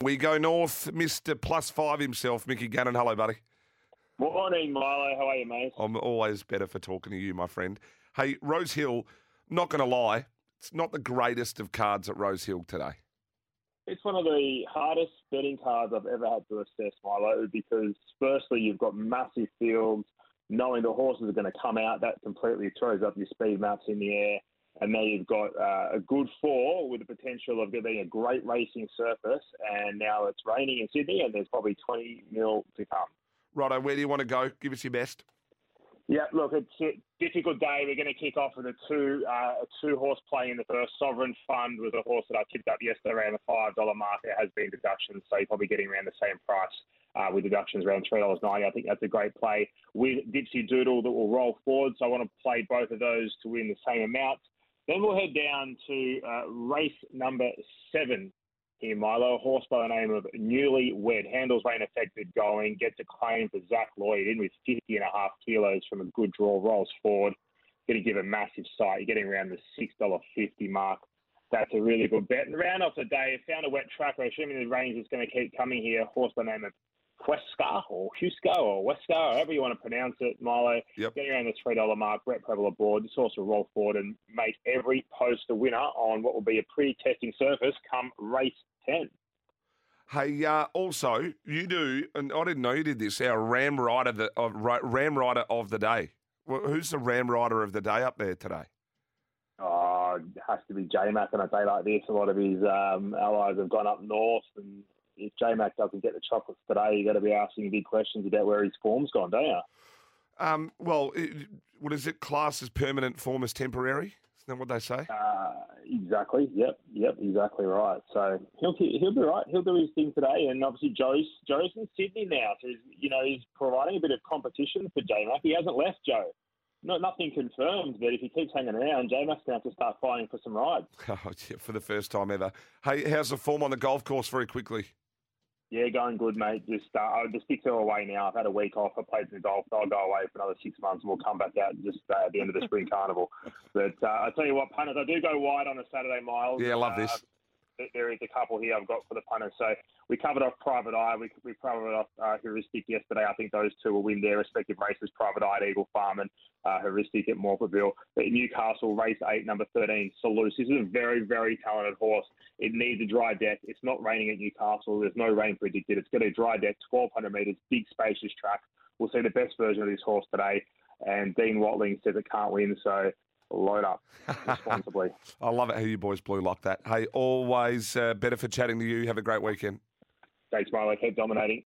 We go north, Mr. Plus Five himself, Mickey Gannon. Hello, buddy. Morning, Milo. How are you, mate? I'm always better for talking to you, my friend. Hey, Rosehill, not going to lie, it's not the greatest of cards at Rosehill today. It's one of the hardest betting cards I've ever had to assess, Milo, because firstly, you've got massive fields. Knowing the horses are going to come out, that completely throws up your speed maps in the air. And now you've got uh, a good four with the potential of there being a great racing surface. And now it's raining in Sydney, and there's probably 20 mil to come. Righto, where do you want to go? Give us your best. Yeah, look, it's a difficult day. We're going to kick off with a two uh, a two horse play in the first. Sovereign Fund was a horse that I tipped up yesterday around the five dollar mark. It has been deductions, so you're probably getting around the same price uh, with deductions around three dollars ninety. I think that's a great play with Dipsy Doodle that will roll forward. So I want to play both of those to win the same amount. Then we'll head down to uh, race number seven here, Milo. A horse by the name of Newly Wed. Handles rain affected going. Gets a claim for Zac Lloyd in with 50 and a half kilos from a good draw. Rolls forward. Going to give a massive sight. You're getting around the $6.50 mark. That's a really good bet. And round off the day, found a wet track. Assuming the rains is going to keep coming here. Horse by the name of Huesca or Huska or Weska, however you want to pronounce it, Milo. Yep. Getting around the three dollar mark, Brett Prebble aboard. This horse will roll forward and make every post a winner on what will be a pretty testing surface come race ten. Hey, uh, also you do, and I didn't know you did this. Our Ram Rider, the of Ram Rider of the day. Well, who's the Ram Rider of the day up there today? Oh, it has to be J Mac on a day like this. A lot of his um, allies have gone up north, and if J Mac doesn't get the chocolates today, you got to be asking big questions about where his form's gone, don't you? Um, well, it, what is it? Class as permanent, form as temporary. Isn't that what they say? Uh, exactly. Yep. Yep. Exactly right. So he'll he'll be right. He'll do his thing today, and obviously Joe's Joe's in Sydney now, so he's, you know he's providing a bit of competition for J Mac. He hasn't left Joe. Not nothing confirmed, but if he keeps hanging around, J Mac's going to have to start fighting for some rides. Oh, yeah, for the first time ever. Hey, how's the form on the golf course? Very quickly. Yeah, going good, mate. Just uh, just sticks are away now. I've had a week off. I played some golf. I'll go away for another six months, and we'll come back out just uh, at the end of the spring carnival. But uh, I tell you what, punters, I do go wide on a Saturday miles. Yeah, I love this. There is a couple here I've got for the punters. So we covered off Private Eye. We, we covered off uh, Heuristic yesterday. I think those two will win their respective races. Private Eye at Eagle Farm and uh, Heuristic at Morphettville. But Newcastle, race eight, number 13, Salus. This is a very, very talented horse. It needs a dry deck. It's not raining at Newcastle. There's no rain predicted. It's got a dry deck, 1,200 metres, big spacious track. We'll see the best version of this horse today. And Dean Watling says it can't win. So load up responsibly. I love it how you boys blew like that. Hey, always uh, better for chatting to you. Have a great weekend. Thanks, Milo. Keep dominating.